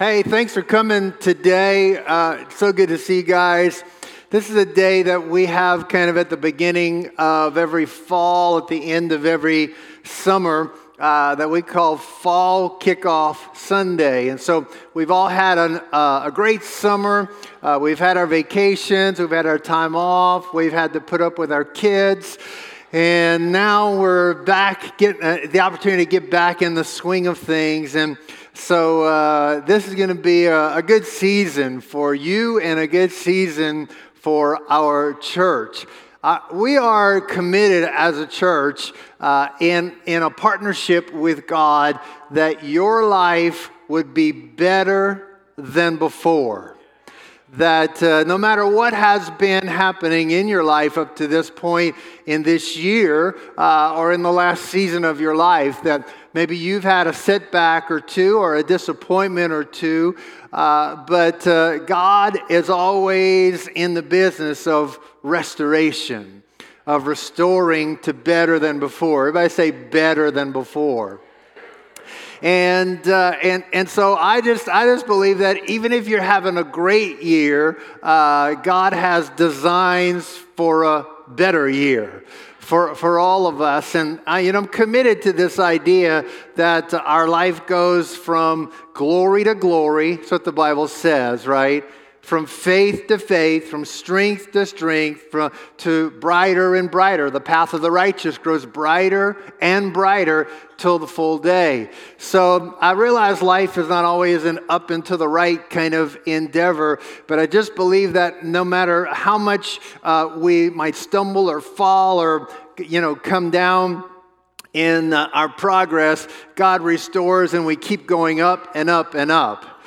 Hey, thanks for coming today. Uh, so good to see you guys. This is a day that we have kind of at the beginning of every fall, at the end of every summer, uh, that we call Fall Kickoff Sunday. And so we've all had an, uh, a great summer. Uh, we've had our vacations, we've had our time off, we've had to put up with our kids. And now we're back, getting uh, the opportunity to get back in the swing of things. And so uh, this is going to be a, a, good season for you and a good season for our church. Uh, we are committed as a church uh, in, in a partnership with God that your life would be better than before that uh, no matter what has been happening in your life up to this point in this year uh, or in the last season of your life, that maybe you've had a setback or two or a disappointment or two, uh, but uh, God is always in the business of restoration, of restoring to better than before. Everybody say better than before. And, uh, and, and so I just, I just believe that even if you're having a great year, uh, God has designs for a better year for, for all of us. And I, you know, I'm committed to this idea that our life goes from glory to glory. That's what the Bible says, right? From faith to faith, from strength to strength, from, to brighter and brighter. The path of the righteous grows brighter and brighter till the full day. So I realize life is not always an up and to the right kind of endeavor, but I just believe that no matter how much uh, we might stumble or fall or, you know, come down, in uh, our progress, God restores and we keep going up and up and up.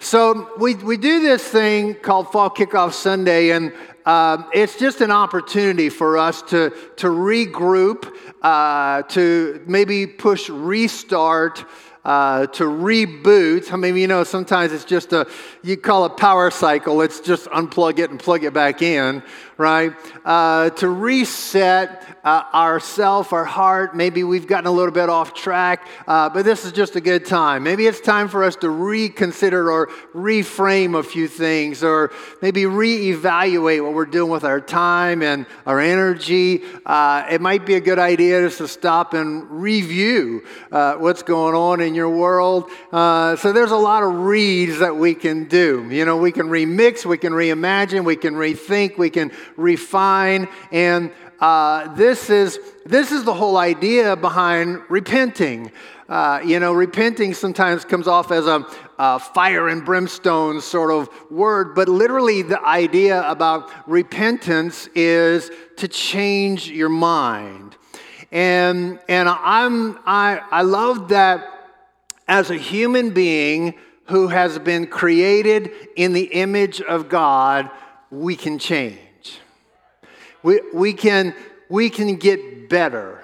So we, we do this thing called Fall Kickoff Sunday, and uh, it's just an opportunity for us to, to regroup, uh, to maybe push restart uh, to reboot. I mean, you know, sometimes it's just a, you call it power cycle, it's just unplug it and plug it back in, right? Uh, to reset uh, ourself, our heart. Maybe we've gotten a little bit off track, uh, but this is just a good time. Maybe it's time for us to reconsider or reframe a few things, or maybe reevaluate what we're doing with our time and our energy. Uh, it might be a good idea just to stop and review uh, what's going on in your world. Uh, so there's a lot of reads that we can do. You know, we can remix, we can reimagine, we can rethink, we can refine, and uh, this is this is the whole idea behind repenting. Uh, you know, repenting sometimes comes off as a, a, fire and brimstone sort of word, but literally the idea about repentance is to change your mind. And and I'm I I love that as a human being who has been created in the image of God, we can change. We, we, can, we can get better.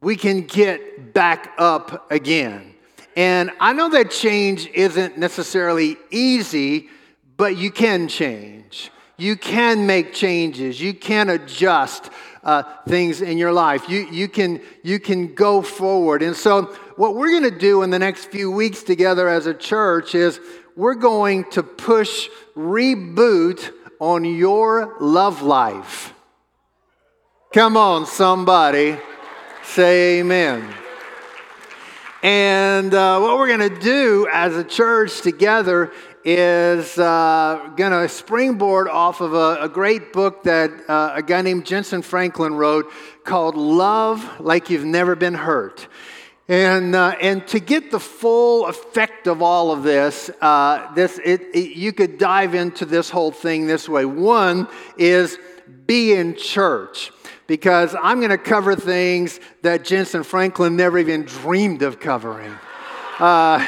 We can get back up again. And I know that change isn't necessarily easy, but you can change. You can make changes. You can adjust uh, things in your life. You, you, can, you can go forward. And so, what we're going to do in the next few weeks together as a church is we're going to push reboot on your love life. Come on, somebody. Say amen. And uh, what we're going to do as a church together is uh, going to springboard off of a, a great book that uh, a guy named Jentezen Franklin wrote called Love Like You've Never Been Hurt. And, uh, and to get the full effect of all of this, uh, this it, it, you could dive into this whole thing this way. One is be in church because I'm going to cover things that Jentezen Franklin never even dreamed of covering. Uh,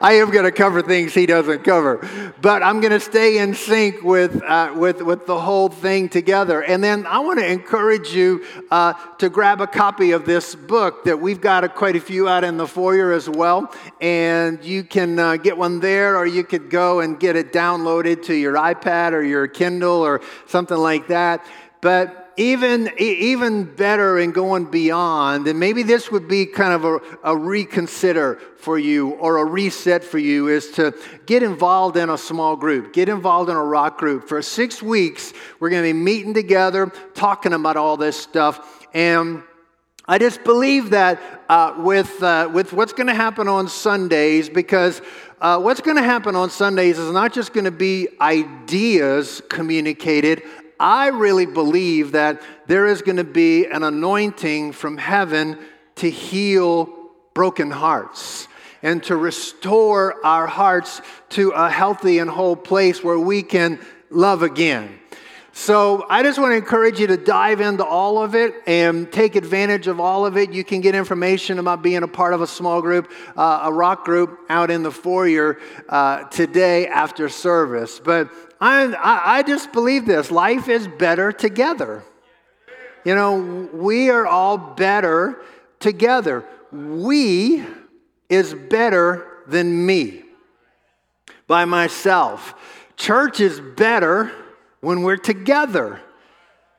I am going to cover things he doesn't cover, but I'm going to stay in sync with, uh, with, with the whole thing together. And then I want to encourage you uh, to grab a copy of this book that we've got a, quite a few out in the foyer as well. And you can uh, get one there, or you could go and get it downloaded to your iPad or your Kindle or something like that. But even, even better and going beyond, and maybe this would be kind of a, a reconsider for you or a reset for you, is to get involved in a small group, get involved in a rock group. For six weeks, we're going to be meeting together, talking about all this stuff. And I just believe that uh, with, uh, with what's going to happen on Sundays, because uh, what's going to happen on Sundays is not just going to be ideas communicated. I really believe that there is going to be an anointing from heaven to heal broken hearts and to restore our hearts to a healthy and whole place where we can love again. So I just want to encourage you to dive into all of it and take advantage of all of it. You can get information about being a part of a small group, uh, a rock group out in the foyer uh, today after service. But I, I just believe this life is better together. You know, we are all better together. We is better than me by myself. Church is better when we're together.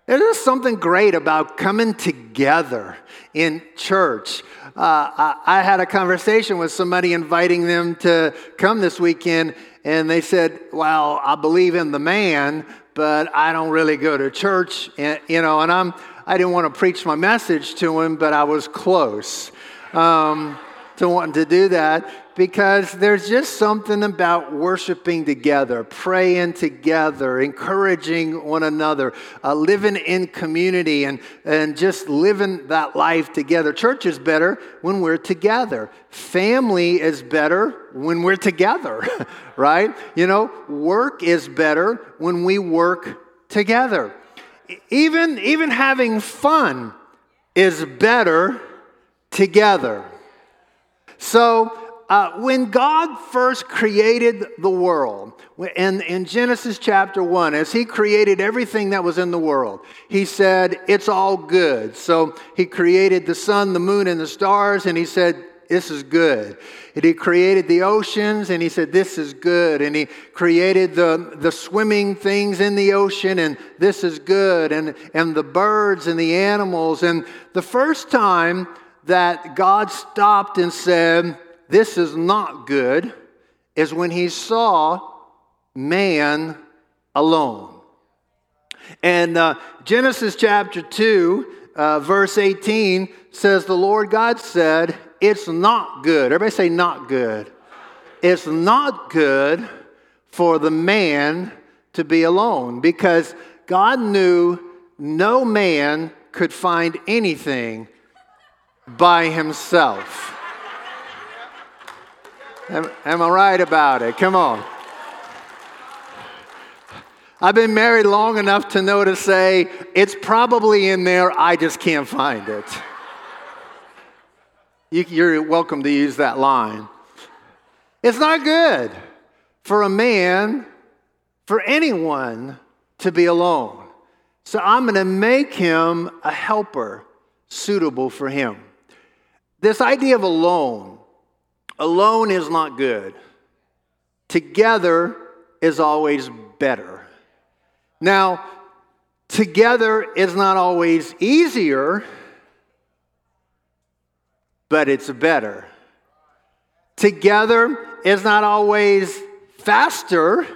There's something great about coming together in church. Uh, I, I, had a conversation with somebody inviting them to come this weekend, and they said, Well, I believe in the man, but I don't really go to church. And, you know, and I'm, I didn't want to preach my message to him, but I was close um, to wanting to do that because there's just something about worshiping together, praying together, encouraging one another, uh, living in community, and, and just living that life together. Church is better when we're together. Family is better when we're together, right? You know, work is better when we work together. Even, even having fun is better together. So, uh, when God first created the world, in, in Genesis chapter 1, as He created everything that was in the world, He said, It's all good. So He created the sun, the moon, and the stars, and He said, This is good. And He created the oceans, and He said, This is good. And He created the, the swimming things in the ocean, and this is good. And, and the birds and the animals. And the first time that God stopped and said, this is not good is when he saw man alone. And uh, Genesis chapter 2, uh, verse 18 says, The Lord God said, It's not good. Everybody say, not good. It's not good for the man to be alone because God knew no man could find anything by himself. Am, am I right about it? Come on. I've been married long enough to know to say, it's probably in there, I just can't find it. You, are welcome to use that line. It's not good for a man, for anyone, to be alone. So I'm going to make him a helper suitable for him. This idea of alone Alone is not good. Together is always better. Now, together is not always easier, but it's better. Together is not always faster.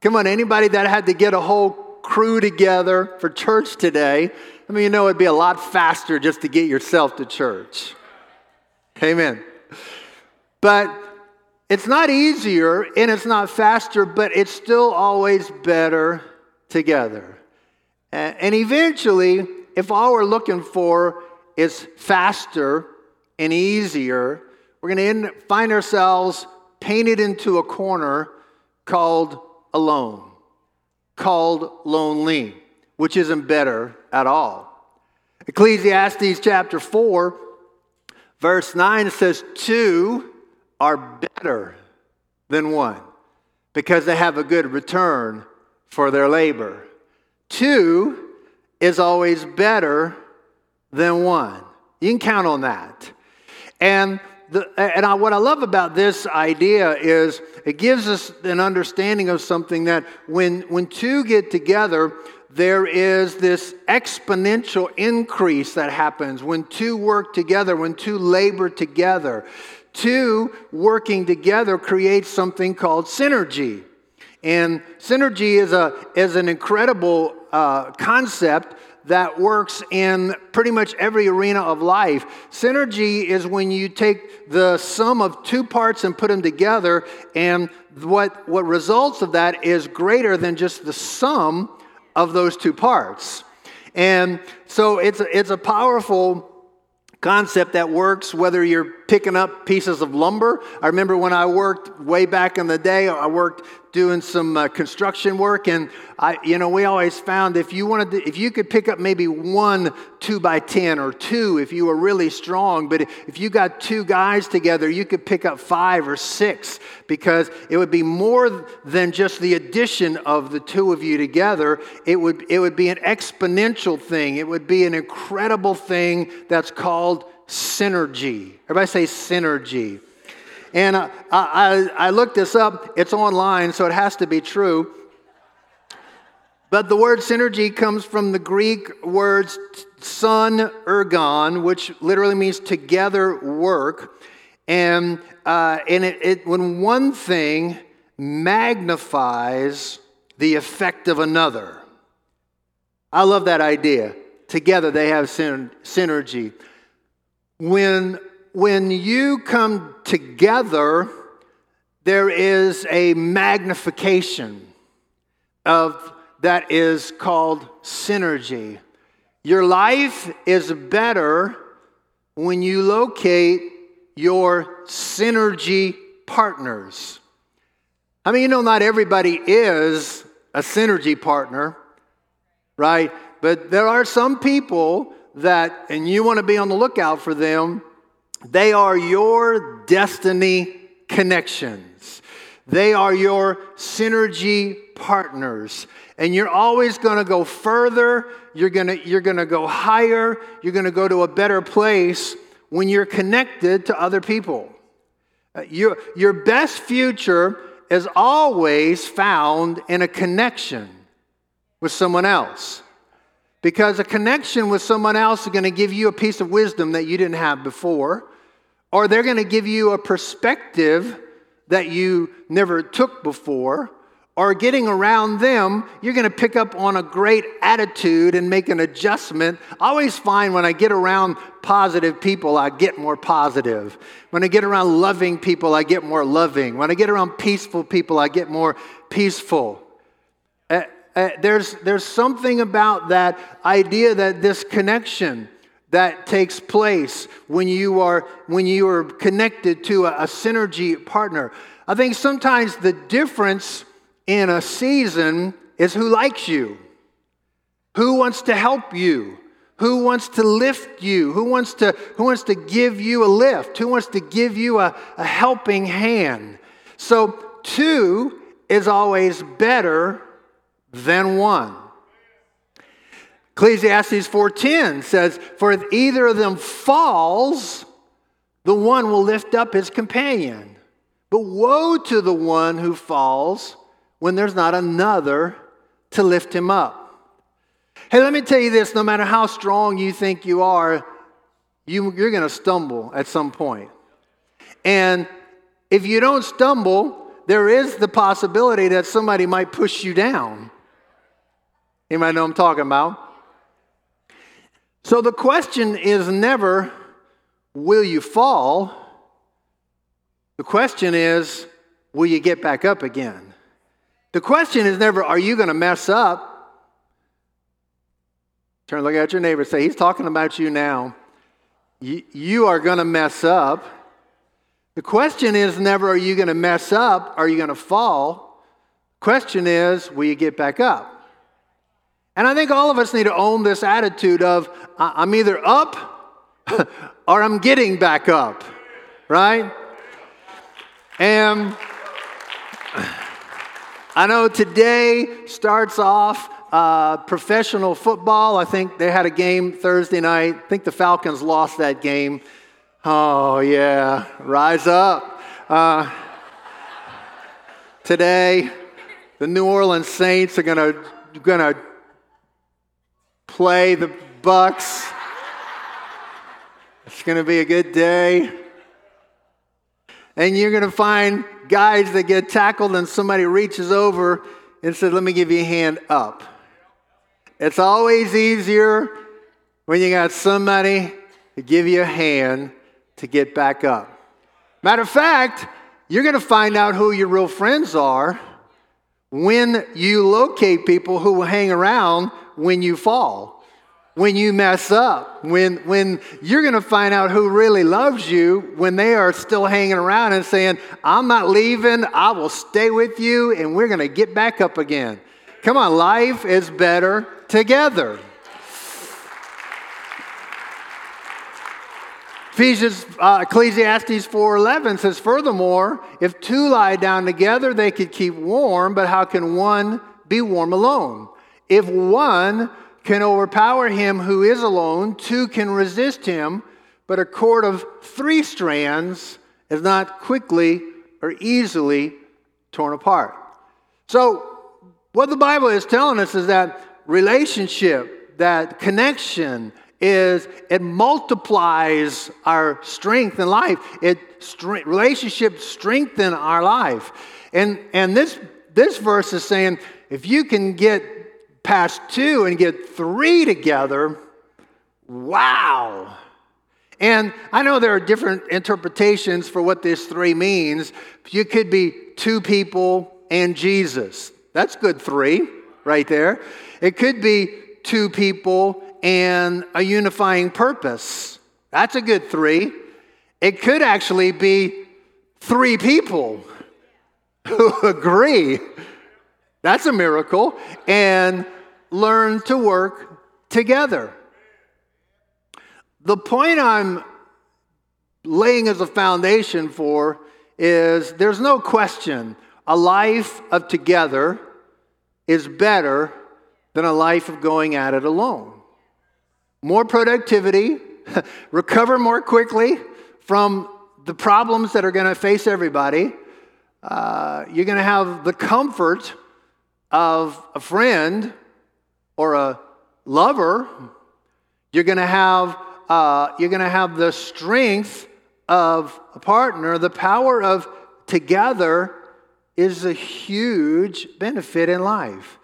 Come on, anybody that had to get a whole crew together for church today, I mean, you know it'd be a lot faster just to get yourself to church. Amen. But it's not easier and it's not faster, but it's still always better together. And eventually, if all we're looking for is faster and easier, we're going to find ourselves painted into a corner called alone, called lonely, which isn't better at all. Ecclesiastes chapter 4, verse 9 says, Two are better than one because they have a good return for their labor. Two is always better than one. You can count on that. And the, and I, what I love about this idea is it gives us an understanding of something that when, when two get together, there is this exponential increase that happens when two work together, when two labor together. Two working together creates something called synergy. And synergy is, a, is an incredible uh, concept that works in pretty much every arena of life. Synergy is when you take the sum of two parts and put them together, and what, what results of that is greater than just the sum of those two parts. And so it's, it's a powerful concept that works whether you're picking up pieces of lumber. I remember when I worked way back in the day, I worked doing some uh, construction work, and I, you know, we always found if you wanted, to, if you could pick up maybe one two by ten or two, if you were really strong, but if you got two guys together, you could pick up five or six because it would be more than just the addition of the two of you together. It would, it would be an exponential thing. It would be an incredible thing that's called synergy. Everybody say synergy. And I, I, I looked this up, it's online, so it has to be true. But the word synergy comes from the Greek words sun ergon, which literally means together work. And, uh, and it, it, when one thing magnifies the effect of another. I love that idea. Together they have synergy. When when you come together, there is a magnification of that is called synergy. Your life is better when you locate your synergy partners. I mean, you know, not everybody is a synergy partner, right? But there are some people that, and you want to be on the lookout for them, they are your destiny connections. They are your synergy partners. And you're always going to go further. You're going to you're going to go higher. You're going to go to a better place when you're connected to other people. Uh, your, your best future is always found in a connection with someone else. Because a connection with someone else is going to give you a piece of wisdom that you didn't have before or they're going to give you a perspective that you never took before, or getting around them, you're going to pick up on a great attitude and make an adjustment. I always find when I get around positive people, I get more positive. When I get around loving people, I get more loving. When I get around peaceful people, I get more peaceful. Uh, there's, there's something about that idea that this connection, that takes place when you are when you are connected to a, a, synergy partner. I think sometimes the difference in a season is who likes you, who wants to help you, who wants to lift you, who wants to who wants to give you a lift, who wants to give you a, a helping hand. So two is always better than one. Ecclesiastes 4:10 says, "For if either of them falls, the one will lift up his companion. But woe to the one who falls when there's not another to lift him up." Hey, let me tell you this, no matter how strong you think you are, you, you're going to stumble at some point. And if you don't stumble, there is the possibility that somebody might push you down. Might know what I'm talking about. So the question is never, will you fall? The question is, will you get back up again? The question is never, are you going to mess up? Turn look at your neighbor say, he's talking about you now. You, are going to mess up. The question is never, are you going to mess up? Are you going to fall? Question is, will you get back up? And I think all of us need to own this attitude of I'm either up or I'm getting back up, right? And I know today starts off uh, professional football. I think they had a game Thursday night. I think the Falcons lost that game. Oh, yeah, rise up. Uh, today, the New Orleans Saints are going to play the Bucs. It's going to be a good day. And you're going to find guys that get tackled and somebody reaches over and says, Let me give you a hand up. It's always easier when you got somebody to give you a hand to get back up. Matter of fact, you're going to find out who your real friends are when you locate people who will hang around when you fall, when you mess up, when, when you're going to find out who really loves you when they are still hanging around and saying, I'm not leaving, I will stay with you, and we're going to get back up again. Come on, life is better together. Ephesians, uh, Ecclesiastes 4.11 says, Furthermore, if two lie down together, they could keep warm, but how can one be warm alone? If one can overpower him who is alone, two can resist him, but a cord of three strands is not quickly or easily torn apart. So, what the Bible is telling us is that relationship, that connection, is it multiplies our strength in life. It relationships strengthen our life. And and this this verse is saying if you can get past two and get three together, wow. And I know there are different interpretations for what this three means. You could be two people and Jesus. That's good three right there. It could be two people and a unifying purpose. That's a good three. It could actually be three people who agree. That's a miracle. And learn to work together. The point I'm laying as a foundation for is there's no question a life of together is better than a life of going at it alone more productivity, recover more quickly from the problems that are going to face everybody. Uh, you're going to have the comfort of a friend or a lover. You're going to have uh, you're going to have the strength of a partner. The power of together is a huge benefit in life.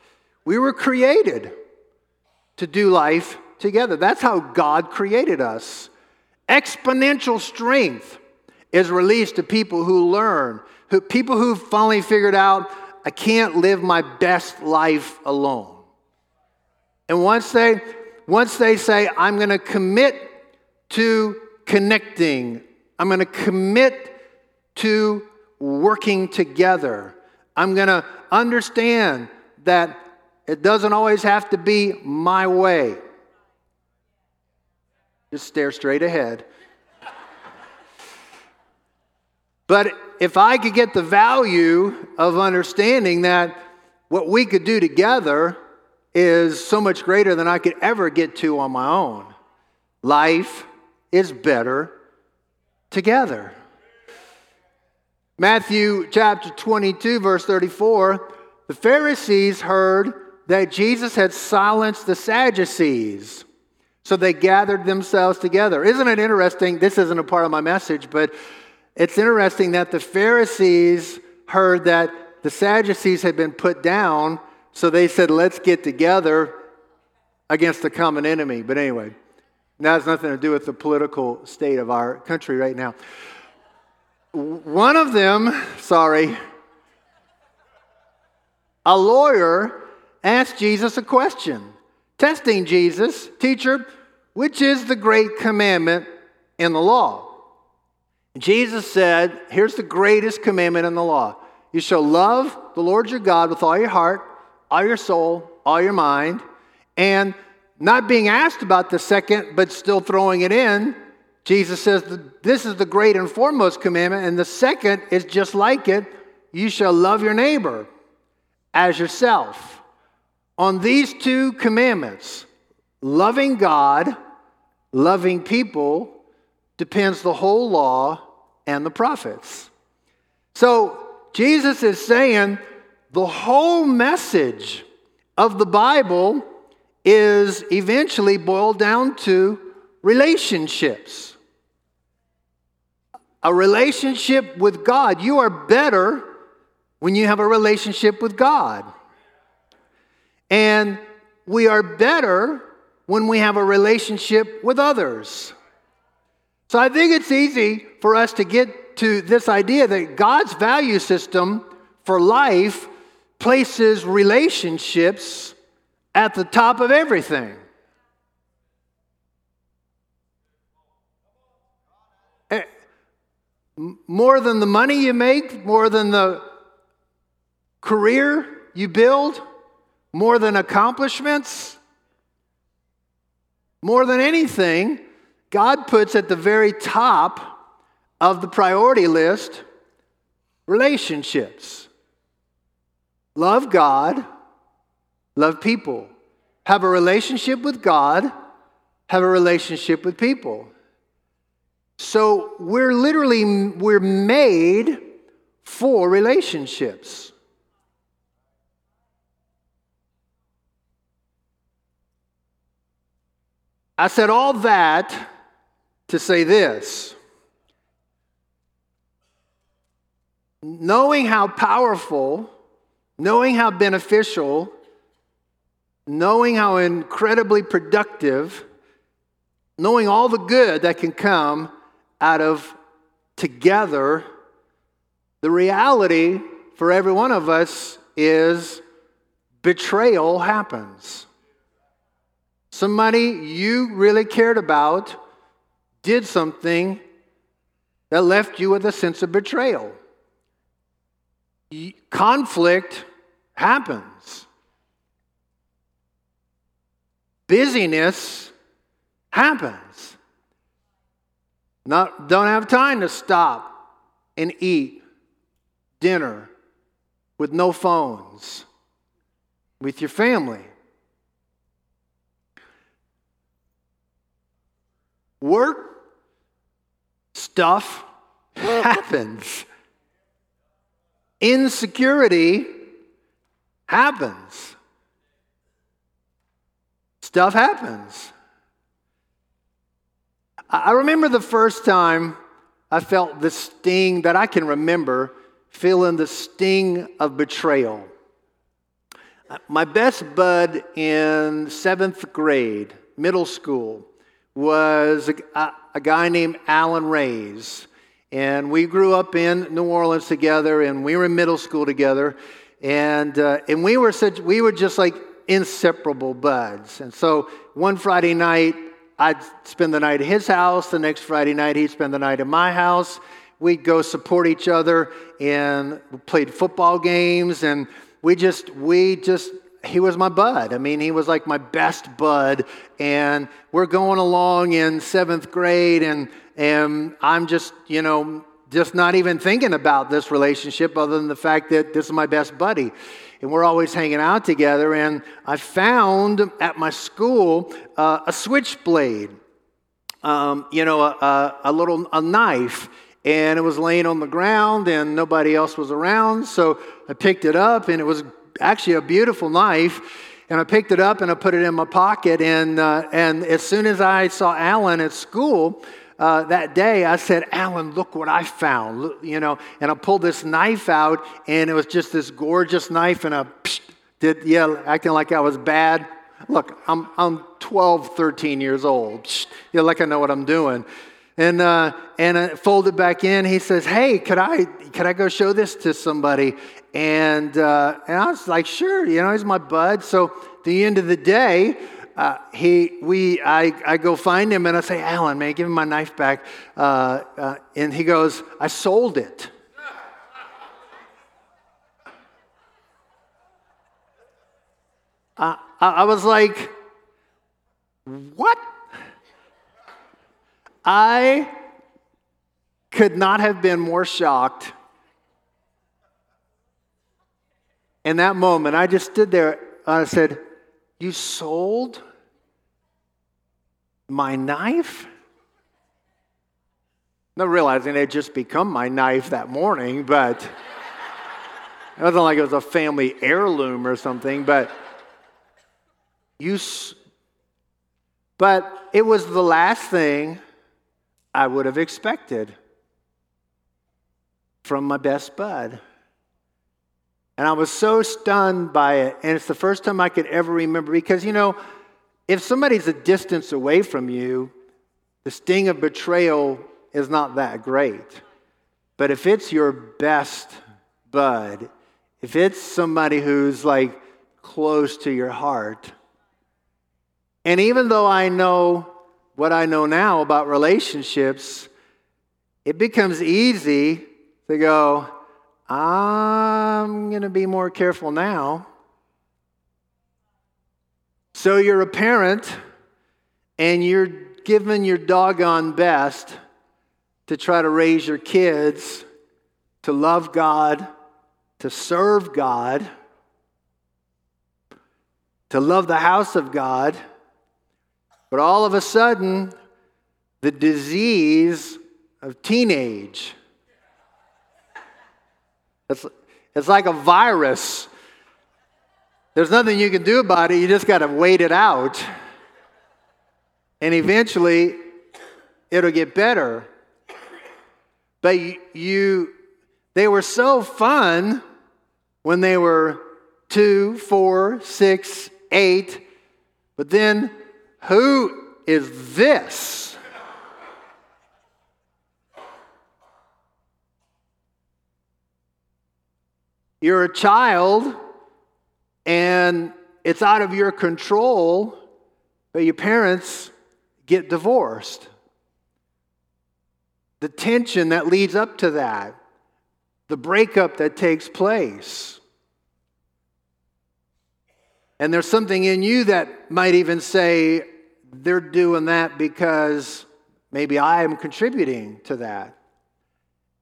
We were created to do life together. That's how God created us. Exponential strength is released to people who learn, who, people who finally figured out, I can't live my best life alone. And once they, once they say, I'm going to commit to connecting, I'm going to commit to working together, I'm going to understand that it doesn't always have to be my way. Just stare straight ahead. But if I could get the value of understanding that what we could do together is so much greater than I could ever get to on my own, life is better together. Matthew chapter 22, verse 34 the Pharisees heard that Jesus had silenced the Sadducees. So they gathered themselves together. Isn't it interesting? This isn't a part of my message, but it's interesting that the Pharisees heard that the Sadducees had been put down, so they said, let's get together against the common enemy. But anyway, that has nothing to do with the political state of our country right now. One of them, sorry, a lawyer asked Jesus a question testing Jesus, Teacher, which is the great commandment in the law? Jesus said, Here's the greatest commandment in the law. You shall love the Lord your God with all your heart, all your soul, all your mind. And not being asked about the second, but still throwing it in, Jesus says, This is the great and foremost commandment. And the second is just like it you shall love your neighbor as yourself. On these two commandments, loving God, loving people, depends the whole law and the prophets. So Jesus is saying the whole message of the Bible is eventually boiled down to relationships. A relationship with God. You are better when you have a relationship with God. And we are better when we have a relationship with others. So I think it's easy for us to get to this idea that God's value system for life places relationships at the top of everything. Eh, more than the money you make, more than the career you build, more than accomplishments, more than anything, God puts at the very top of the priority list relationships. Love God, love people. Have a relationship with God, have a relationship with people. So we're literally we're made for relationships. I said all that to say this. Knowing how powerful, knowing how beneficial, knowing how incredibly productive, knowing all the good that can come out of together, the reality for every one of us is betrayal happens. Somebody you really cared about did something that left you with a sense of betrayal. Conflict happens. Busyness happens. Not, don't have time to stop and eat dinner with no phones with your family. Work stuff happens. Insecurity happens. Stuff happens. I remember the first time I felt the sting that I can remember feeling the sting of betrayal. My best bud in seventh grade, middle school, was a, a guy named Alan Rays. And we grew up in New Orleans together, and we were in middle school together. And, uh, and we, were such, we were just like inseparable buds. And so one Friday night, I'd spend the night at his house. The next Friday night, he'd spend the night at my house. We'd go support each other and played football games. And we just, we just he was my bud. I mean, he was like my best bud. And we're going along in seventh grade, and, and I'm just, you know, just not even thinking about this relationship other than the fact that this is my best buddy. And we're always hanging out together. And I found at my school uh, a switchblade, um, you know, a, a, a little a knife and it was laying on the ground and nobody else was around so i picked it up and it was actually a beautiful knife. And I picked it up and I put it in my pocket. And, uh, and as soon as I saw Alan at school, uh, that day, I said, Alan, look what I found. Look, you know, and I pulled this knife out, and it was just this gorgeous knife, and I psh, did, yeah, acting like I was bad. Look, I'm, I'm 12, 13 years old. Psh, yeah, like I know what I'm doing. And, uh, and I folded back in. He says, Hey, could I, could I go show this to somebody? And, uh, and I was like, sure, you know, he's my bud. So the end of the day, uh, he, we, I, I go find him and I say, Alan, man, give me my knife back. Uh, uh and he goes, I sold it. I, I was like, what? I could not have been more shocked in that moment, I just stood there and I said, You sold my knife? Not realizing it had just become my knife that morning, but it wasn't like it was a family heirloom or something, but you, but it was the last thing I would have expected from my best bud. And I was so stunned by it. And it's the first time I could ever remember because, you know, if somebody's a distance away from you, the sting of betrayal is not that great. But if it's your best bud, if it's somebody who's like close to your heart, and even though I know what I know now about relationships, it becomes easy to go, I'm going to be more careful now. So you're a parent and you're giving your doggone best to try to raise your kids to love God, to serve God, to love the house of God. But all of a sudden, the disease of teenage. It's, it's like a virus. There's nothing you can do about it. You just got to wait it out. And eventually, it'll get better. But you, they were so fun when they were two, four, six, eight. But then who is this? You're a child and it's out of your control, but your parents get divorced. The tension that leads up to that, the breakup that takes place. And there's something in you that might even say, they're doing that because maybe I am contributing to that.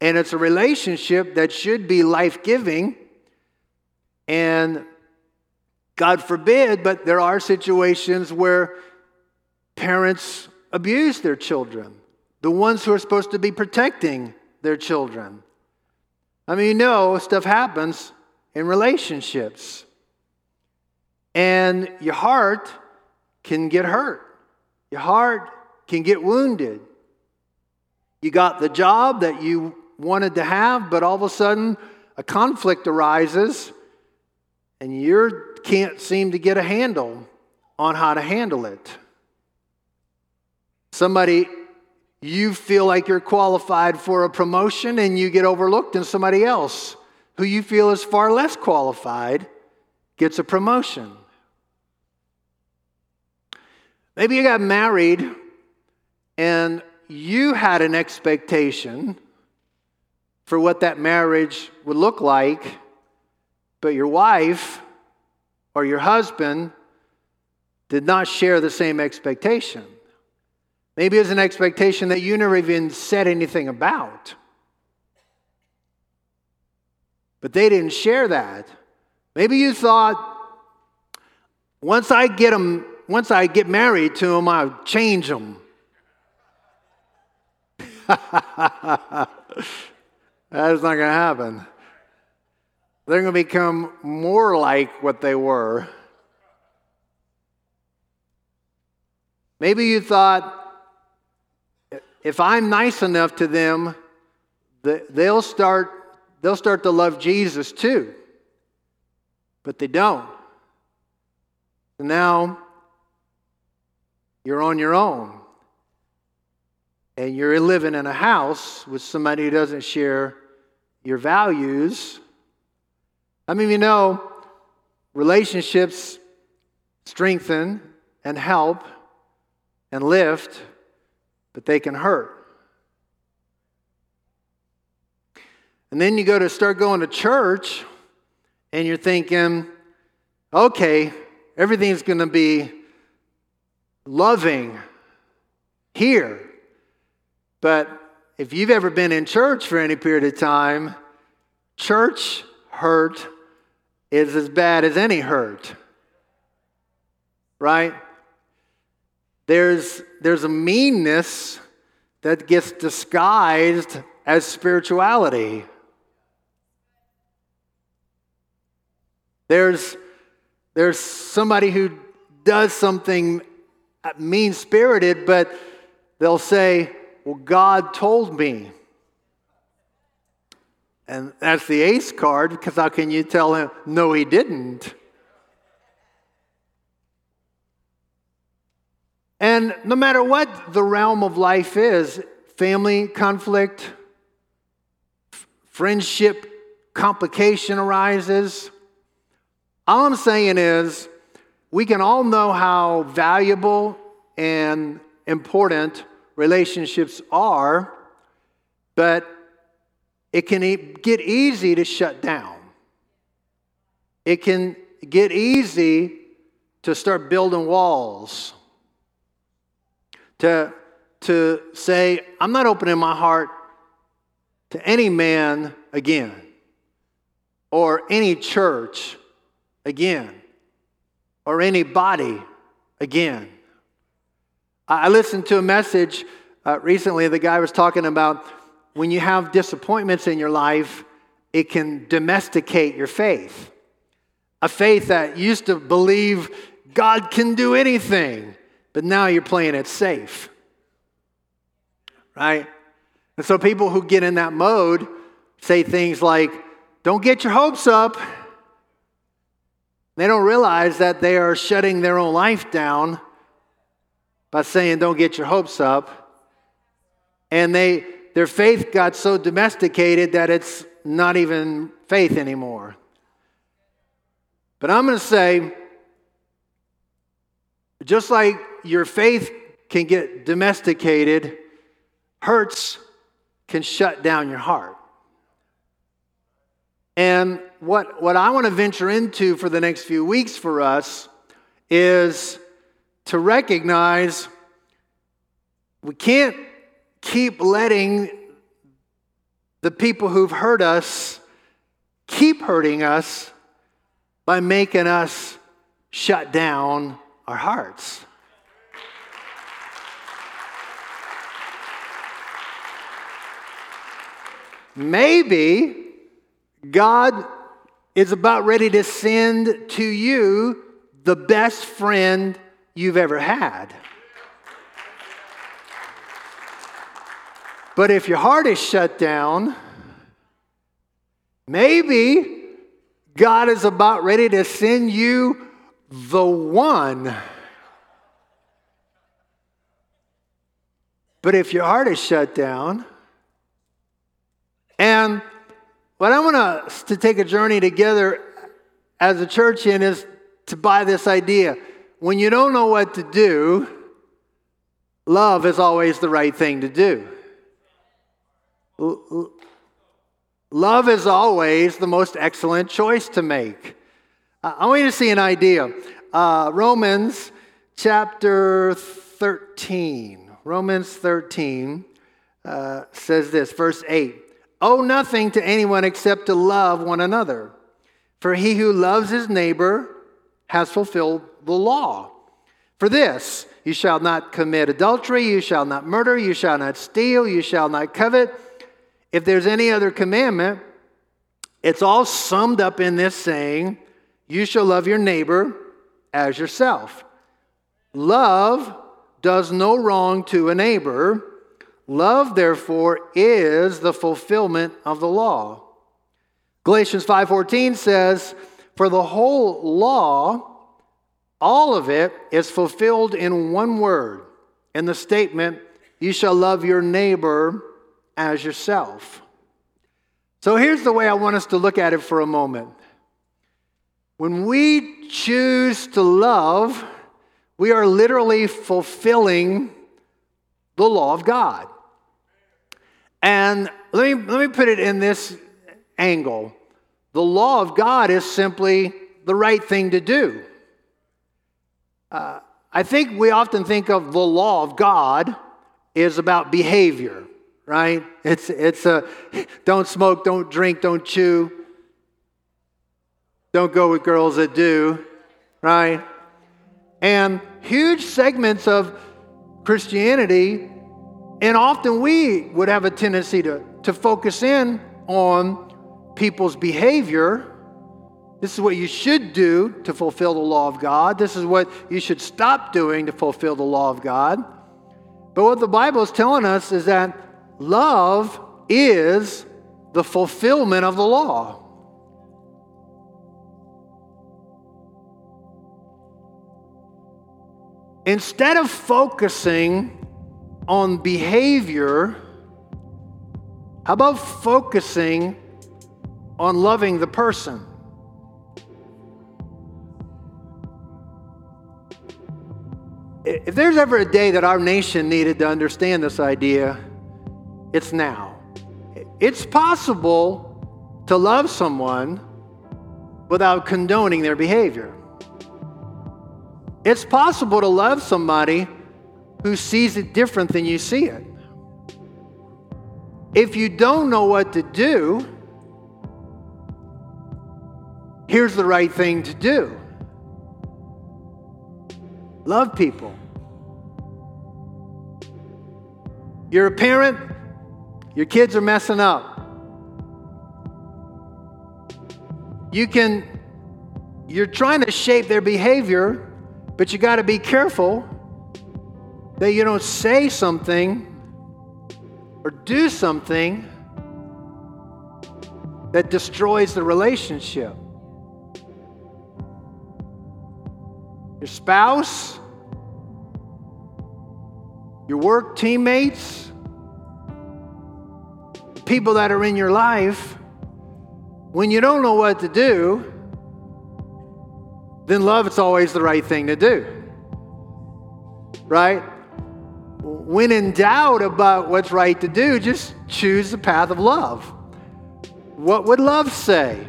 And it's a relationship that should be life giving. And God forbid, but there are situations where parents abuse their children, the ones who are supposed to be protecting their children. I mean, you know, stuff happens in relationships and your heart can get hurt. Your heart can get wounded. You got the job that you wanted to have, but all of a sudden a conflict arises and you can't seem to get a handle on how to handle it. Somebody, you feel like you're qualified for a promotion and you get overlooked, and somebody else who you feel is far less qualified gets a promotion. Maybe you got married and you had an expectation for what that marriage would look like, but your wife or your husband did not share the same expectation. Maybe it was an expectation that you never even said anything about. But they didn't share that. Maybe you thought, once I get them once I get married to them, I'll change them. That's not going to happen. They're going to become more like what they were. Maybe you thought, if I'm nice enough to them, they'll start, they'll start to love Jesus too. But they don't. now you're on your own. And you're living in a house with somebody who doesn't share your values. I mean, you know, relationships strengthen and help and lift, but they can hurt. And then you go to start going to church and you're thinking, okay, everything's going to be loving here. But if you've ever been in church for any period of time, church hurt is as bad as any hurt. Right? There's, there's a meanness that gets disguised as spirituality. There's, there's somebody who does something Uh, mean spirited, but they'll say, Well, God told me. And that's the ace card because how can you tell him, No, he didn't? And no matter what the realm of life is family conflict, friendship complication arises. All I'm saying is, we can all know how valuable and important relationships are, but it can get easy to shut down. It can get easy to start building walls to, to say, I'm not opening my heart to any man again or any church again or any body again. I listened to a message uh, recently. The guy was talking about when you have disappointments in your life, it can domesticate your faith. A faith that used to believe God can do anything but now you're playing it safe. Right? And so people who get in that mode say things like, don't get your hopes up. They don't realize that they are shutting their own life down by saying, don't get your hopes up. And they, their faith got so domesticated that it's not even faith anymore. But I'm going to say, just like your faith can get domesticated, hurts can shut down your heart. And what, what I want to venture into for the next few weeks for us is to recognize we can't keep letting the people who've hurt us keep hurting us by making us shut down our hearts. Maybe God is about ready to send to you the best friend you've ever had. But if your heart is shut down, maybe God is about ready to send you the one. But if your heart is shut down, and what I want us to take a journey together as a church in is to buy this idea. When you don't know what to do, love is always the right thing to do. Love is always the most excellent choice to make. I want you to see an idea. Uh, Romans chapter 13. Romans 13 uh, says this, verse 8 Owe nothing to anyone except to love one another. For he who loves his neighbor has fulfilled the law. For this, you shall not commit adultery, you shall not murder, you shall not steal, you shall not covet. If there's any other commandment, it's all summed up in this saying, You shall love your neighbor as yourself. Love does no wrong to a neighbor. Love, therefore, is the fulfillment of the law. Galatians 5:14 says, "For the whole law, all of it is fulfilled in one word, in the statement, you shall love your neighbor as yourself." So here's the way I want us to look at it for a moment. When we choose to love, we are literally fulfilling the law of God. And let me, let me put it in this angle the law of God is simply the right thing to do. Uh, I think we often think of the law of God is about behavior, right? It's, it's a don't smoke, don't drink, don't chew, don't go with girls that do, right? And huge segments of Christianity and often we would have a tendency to, to focus in on people's behavior This is what you should do to fulfill the law of God. This is what you should stop doing to fulfill the law of God. But what the Bible is telling us is that love is the fulfillment of the law. Instead of focusing on behavior, how about focusing on loving the person? If there's ever a day that our nation needed to understand this idea, it's now. It's possible to love someone without condoning their behavior. It's possible to love somebody who sees it different than you see it. If you don't know what to do, here's the right thing to do love people. You're a parent, your kids are messing up. You can, you're trying to shape their behavior but you got to be careful that you don't say something or do something that destroys the relationship. Your spouse, your work teammates, people that are in your life, when you don't know what to do, then love is always the right thing to do. Right? When in doubt about what's right to do, just choose the path of love. What would love say?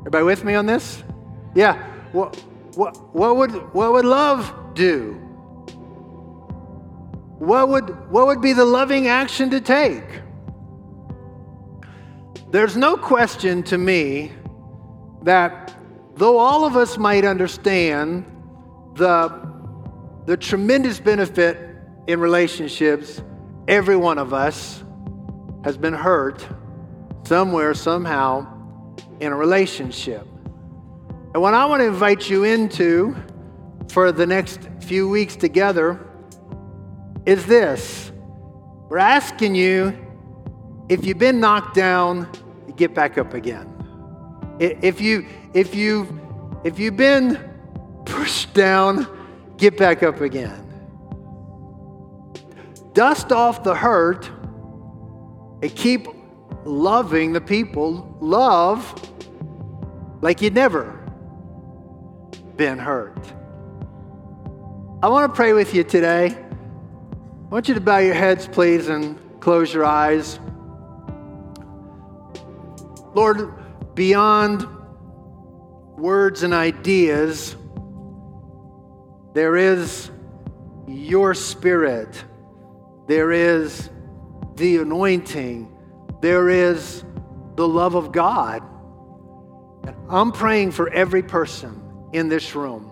Everybody with me on this? Yeah. What, what, what, would, what would love do? What would, what would be the loving action to take? There's no question to me that though all of us might understand the, the tremendous benefit in relationships, every one of us has been hurt somewhere, somehow, in a relationship. And what I want to invite you into for the next few weeks together is this. We're asking you if you've been knocked down, get back up again. If you if you if you've been pushed down, get back up again. Dust off the hurt and keep loving the people. Love like you'd never been hurt. I want to pray with you today. I want you to bow your heads, please, and close your eyes. Lord, beyond words and ideas, there is your spirit, there is the anointing, there is the love of God. And I'm praying for every person in this room.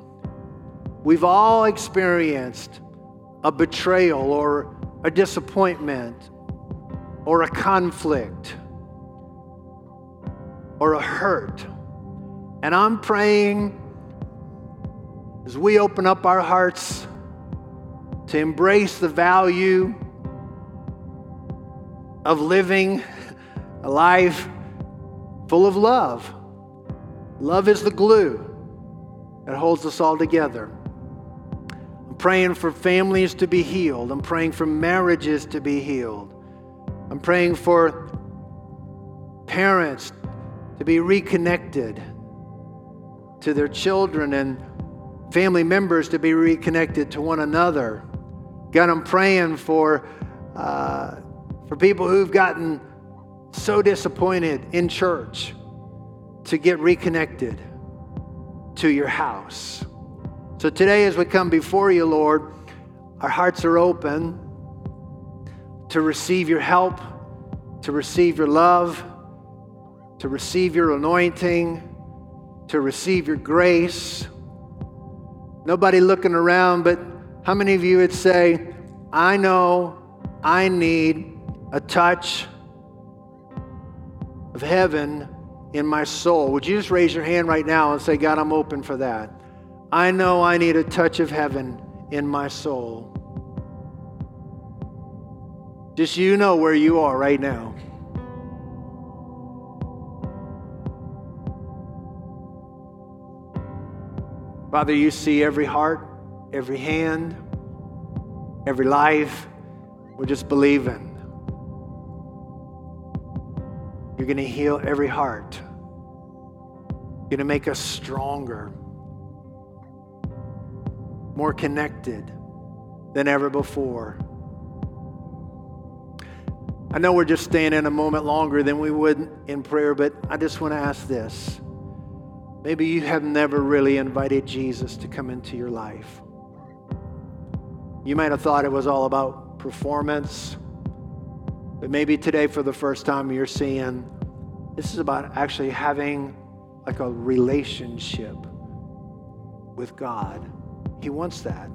We've all experienced a betrayal or a disappointment or a conflict or a hurt. And I'm praying as we open up our hearts to embrace the value of living a life full of love. Love is the glue that holds us all together. I'm praying for families to be healed. I'm praying for marriages to be healed. I'm praying for parents to be reconnected to their children and family members to be reconnected to one another. God, I'm praying for, uh, for people who've gotten so disappointed in church to get reconnected to your house. So today, as we come before you, Lord, our hearts are open to receive your help, to receive your love to receive your anointing, to receive your grace. Nobody looking around, but how many of you would say, I know I need a touch of heaven in my soul. Would you just raise your hand right now and say, God, I'm open for that? I know I need a touch of heaven in my soul. Just you know where you are right now. Father, you see every heart, every hand, every life. We're just believing. You're going to heal every heart. You're going to make us stronger, more connected than ever before. I know we're just staying in a moment longer than we would in prayer, but I just want to ask this. Maybe you have never really invited Jesus to come into your life. You might have thought it was all about performance, but maybe today, for the first time, you're seeing this is about actually having like a relationship with God. He wants that.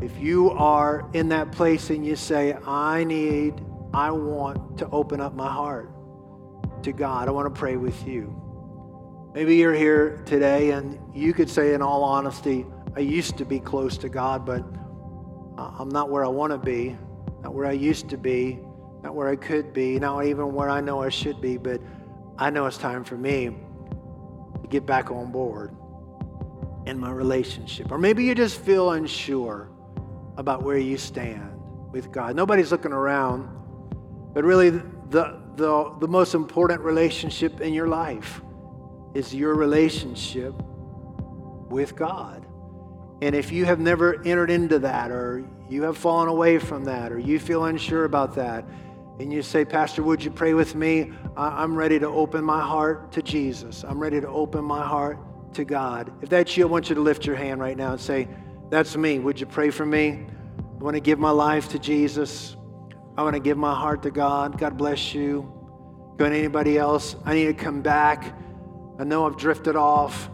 If you are in that place and you say, I need, I want to open up my heart to God, I want to pray with you. Maybe you're here today and you could say, in all honesty, I used to be close to God, but uh, I'm not where I want to be, not where I used to be, not where I could be, not even where I know I should be, but I know it's time for me to get back on board in my relationship. Or maybe you just feel unsure about where you stand with God. Nobody's looking around, but really the, the, the most important relationship in your life is your relationship with God. And if you have never entered into that, or you have fallen away from that, or you feel unsure about that, and you say, Pastor, would you pray with me? I'm ready to open my heart to Jesus. I'm ready to open my heart to God. If that's you, I want you to lift your hand right now and say, That's me. Would you pray for me? I want to give my life to Jesus. I want to give my heart to God. God bless you. Going anybody else? I need to come back. I know I've drifted off.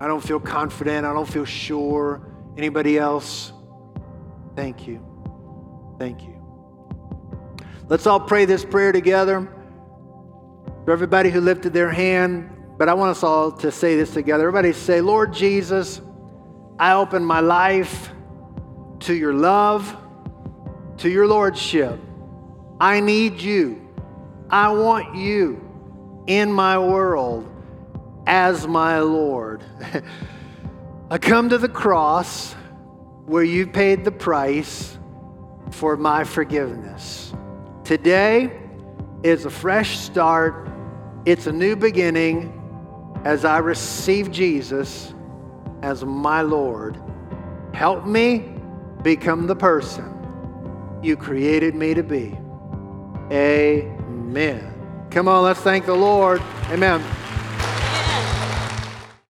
I don't feel confident. I don't feel sure. Anybody else? Thank you. Thank you. Let's all pray this prayer together. For everybody who lifted their hand, but I want us all to say this together. Everybody say, Lord Jesus, I open my life to your love, to your lordship. I need you. I want you in my world as my Lord. I come to the cross where you paid the price for my forgiveness. Today is a fresh start, it's a new beginning as I receive Jesus as my Lord. Help me become the person you created me to be. Amen. Come on, let's thank the Lord. Amen.